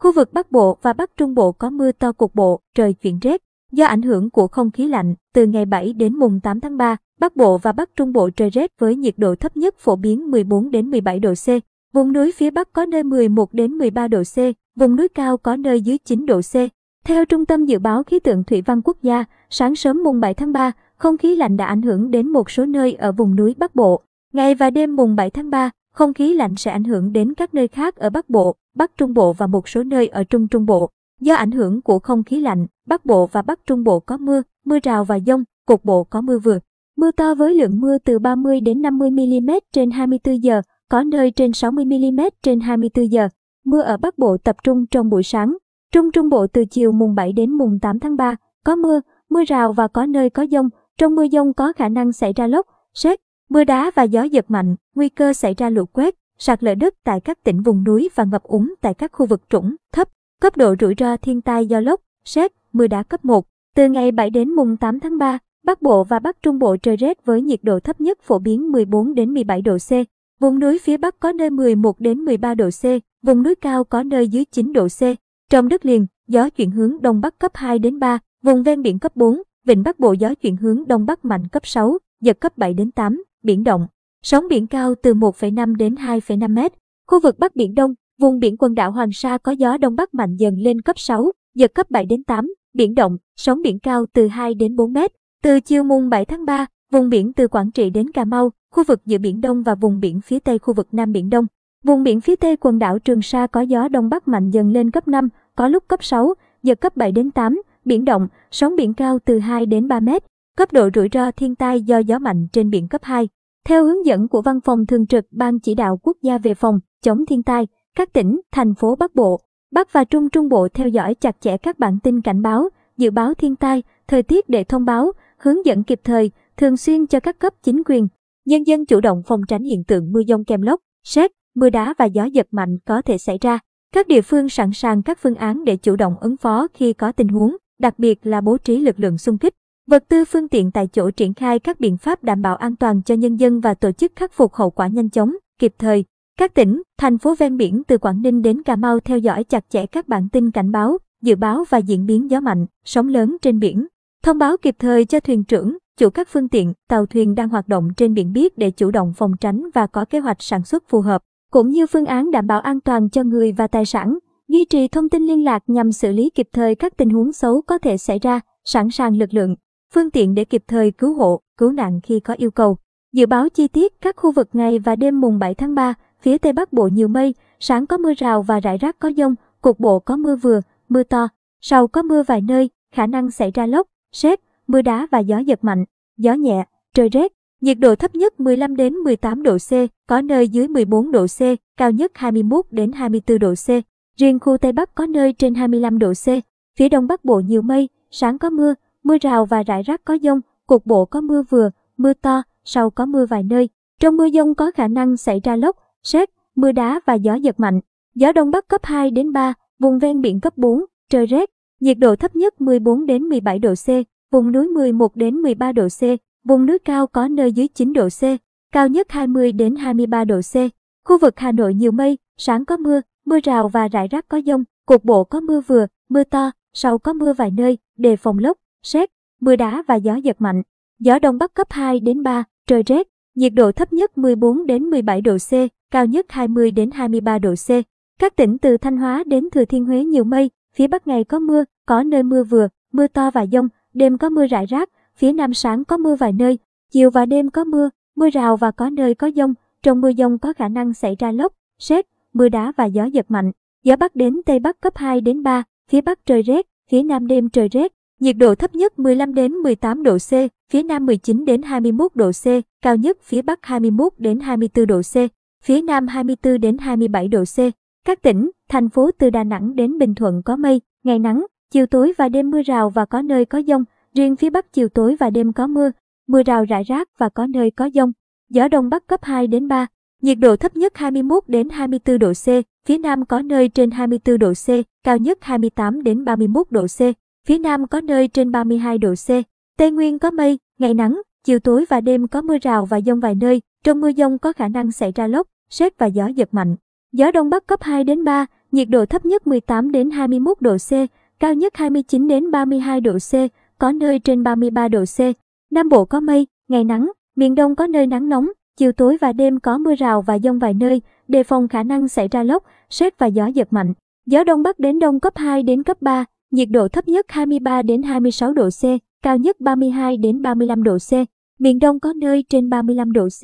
Khu vực Bắc Bộ và Bắc Trung Bộ có mưa to cục bộ, trời chuyển rét. Do ảnh hưởng của không khí lạnh, từ ngày 7 đến mùng 8 tháng 3, Bắc Bộ và Bắc Trung Bộ trời rét với nhiệt độ thấp nhất phổ biến 14 đến 17 độ C. Vùng núi phía Bắc có nơi 11 đến 13 độ C, vùng núi cao có nơi dưới 9 độ C. Theo Trung tâm Dự báo Khí tượng Thủy văn Quốc gia, sáng sớm mùng 7 tháng 3, không khí lạnh đã ảnh hưởng đến một số nơi ở vùng núi Bắc Bộ. Ngày và đêm mùng 7 tháng 3, không khí lạnh sẽ ảnh hưởng đến các nơi khác ở Bắc Bộ, Bắc Trung Bộ và một số nơi ở Trung Trung Bộ. Do ảnh hưởng của không khí lạnh, Bắc Bộ và Bắc Trung Bộ có mưa, mưa rào và dông, cục bộ có mưa vừa. Mưa to với lượng mưa từ 30 đến 50 mm trên 24 giờ, có nơi trên 60 mm trên 24 giờ. Mưa ở Bắc Bộ tập trung trong buổi sáng. Trung Trung Bộ từ chiều mùng 7 đến mùng 8 tháng 3, có mưa, mưa rào và có nơi có dông. Trong mưa dông có khả năng xảy ra lốc, xét, mưa đá và gió giật mạnh, nguy cơ xảy ra lũ quét, sạt lở đất tại các tỉnh vùng núi và ngập úng tại các khu vực trũng, thấp. Cấp độ rủi ro thiên tai do lốc, xét, mưa đá cấp 1. Từ ngày 7 đến mùng 8 tháng 3, Bắc Bộ và Bắc Trung Bộ trời rét với nhiệt độ thấp nhất phổ biến 14 đến 17 độ C. Vùng núi phía Bắc có nơi 11 đến 13 độ C, vùng núi cao có nơi dưới 9 độ C. Trong đất liền, gió chuyển hướng đông bắc cấp 2 đến 3, vùng ven biển cấp 4, vịnh Bắc Bộ gió chuyển hướng đông bắc mạnh cấp 6, giật cấp 7 đến 8, biển động. Sóng biển cao từ 1,5 đến 2,5 mét. Khu vực Bắc Biển Đông, vùng biển quần đảo Hoàng Sa có gió đông bắc mạnh dần lên cấp 6, giật cấp 7 đến 8, biển động, sóng biển cao từ 2 đến 4 mét. Từ chiều mùng 7 tháng 3, vùng biển từ Quảng Trị đến Cà Mau, khu vực giữa Biển Đông và vùng biển phía Tây khu vực Nam Biển Đông. Vùng biển phía Tây quần đảo Trường Sa có gió Đông Bắc mạnh dần lên cấp 5, có lúc cấp 6, giật cấp 7 đến 8, biển động, sóng biển cao từ 2 đến 3 mét. Cấp độ rủi ro thiên tai do gió mạnh trên biển cấp 2. Theo hướng dẫn của Văn phòng Thường trực Ban Chỉ đạo Quốc gia về phòng chống thiên tai, các tỉnh, thành phố Bắc Bộ, Bắc và Trung Trung Bộ theo dõi chặt chẽ các bản tin cảnh báo, dự báo thiên tai, thời tiết để thông báo, hướng dẫn kịp thời, thường xuyên cho các cấp chính quyền, nhân dân chủ động phòng tránh hiện tượng mưa dông kèm lốc, sét, mưa đá và gió giật mạnh có thể xảy ra. Các địa phương sẵn sàng các phương án để chủ động ứng phó khi có tình huống, đặc biệt là bố trí lực lượng xung kích, vật tư phương tiện tại chỗ triển khai các biện pháp đảm bảo an toàn cho nhân dân và tổ chức khắc phục hậu quả nhanh chóng, kịp thời. Các tỉnh, thành phố ven biển từ Quảng Ninh đến Cà Mau theo dõi chặt chẽ các bản tin cảnh báo, dự báo và diễn biến gió mạnh, sóng lớn trên biển. Thông báo kịp thời cho thuyền trưởng, chủ các phương tiện, tàu thuyền đang hoạt động trên biển biết để chủ động phòng tránh và có kế hoạch sản xuất phù hợp, cũng như phương án đảm bảo an toàn cho người và tài sản. Duy trì thông tin liên lạc nhằm xử lý kịp thời các tình huống xấu có thể xảy ra, sẵn sàng lực lượng, phương tiện để kịp thời cứu hộ, cứu nạn khi có yêu cầu. Dự báo chi tiết các khu vực ngày và đêm mùng 7 tháng 3, phía Tây Bắc Bộ nhiều mây, sáng có mưa rào và rải rác có dông, cục bộ có mưa vừa, mưa to, sau có mưa vài nơi, khả năng xảy ra lốc, sét, mưa đá và gió giật mạnh, gió nhẹ, trời rét. Nhiệt độ thấp nhất 15 đến 18 độ C, có nơi dưới 14 độ C, cao nhất 21 đến 24 độ C. Riêng khu Tây Bắc có nơi trên 25 độ C. Phía Đông Bắc Bộ nhiều mây, sáng có mưa, mưa rào và rải rác có dông, cục bộ có mưa vừa, mưa to, sau có mưa vài nơi. Trong mưa dông có khả năng xảy ra lốc, sét, mưa đá và gió giật mạnh. Gió Đông Bắc cấp 2 đến 3, vùng ven biển cấp 4, trời rét. Nhiệt độ thấp nhất 14 đến 17 độ C, vùng núi 11 đến 13 độ C, vùng núi cao có nơi dưới 9 độ C, cao nhất 20 đến 23 độ C. Khu vực Hà Nội nhiều mây, sáng có mưa, mưa rào và rải rác có dông, cục bộ có mưa vừa, mưa to, sau có mưa vài nơi, đề phòng lốc, sét, mưa đá và gió giật mạnh. Gió đông bắc cấp 2 đến 3, trời rét, nhiệt độ thấp nhất 14 đến 17 độ C, cao nhất 20 đến 23 độ C. Các tỉnh từ Thanh Hóa đến Thừa Thiên Huế nhiều mây, phía Bắc ngày có mưa, có nơi mưa vừa, mưa to và dông, đêm có mưa rải rác, phía Nam sáng có mưa vài nơi, chiều và đêm có mưa, mưa rào và có nơi có dông, trong mưa dông có khả năng xảy ra lốc, sét, mưa đá và gió giật mạnh. Gió Bắc đến Tây Bắc cấp 2 đến 3, phía Bắc trời rét, phía Nam đêm trời rét, nhiệt độ thấp nhất 15 đến 18 độ C, phía Nam 19 đến 21 độ C, cao nhất phía Bắc 21 đến 24 độ C, phía Nam 24 đến 27 độ C. Các tỉnh, thành phố từ Đà Nẵng đến Bình Thuận có mây, ngày nắng, chiều tối và đêm mưa rào và có nơi có dông, riêng phía Bắc chiều tối và đêm có mưa, mưa rào rải rác và có nơi có dông. Gió Đông Bắc cấp 2 đến 3, nhiệt độ thấp nhất 21 đến 24 độ C, phía Nam có nơi trên 24 độ C, cao nhất 28 đến 31 độ C, phía Nam có nơi trên 32 độ C. Tây Nguyên có mây, ngày nắng, chiều tối và đêm có mưa rào và dông vài nơi, trong mưa dông có khả năng xảy ra lốc, sét và gió giật mạnh. Gió Đông Bắc cấp 2 đến 3, nhiệt độ thấp nhất 18 đến 21 độ C, cao nhất 29 đến 32 độ C, có nơi trên 33 độ C. Nam Bộ có mây, ngày nắng, miền Đông có nơi nắng nóng, chiều tối và đêm có mưa rào và dông vài nơi, đề phòng khả năng xảy ra lốc, sét và gió giật mạnh. Gió đông bắc đến đông cấp 2 đến cấp 3, nhiệt độ thấp nhất 23 đến 26 độ C, cao nhất 32 đến 35 độ C. Miền Đông có nơi trên 35 độ C.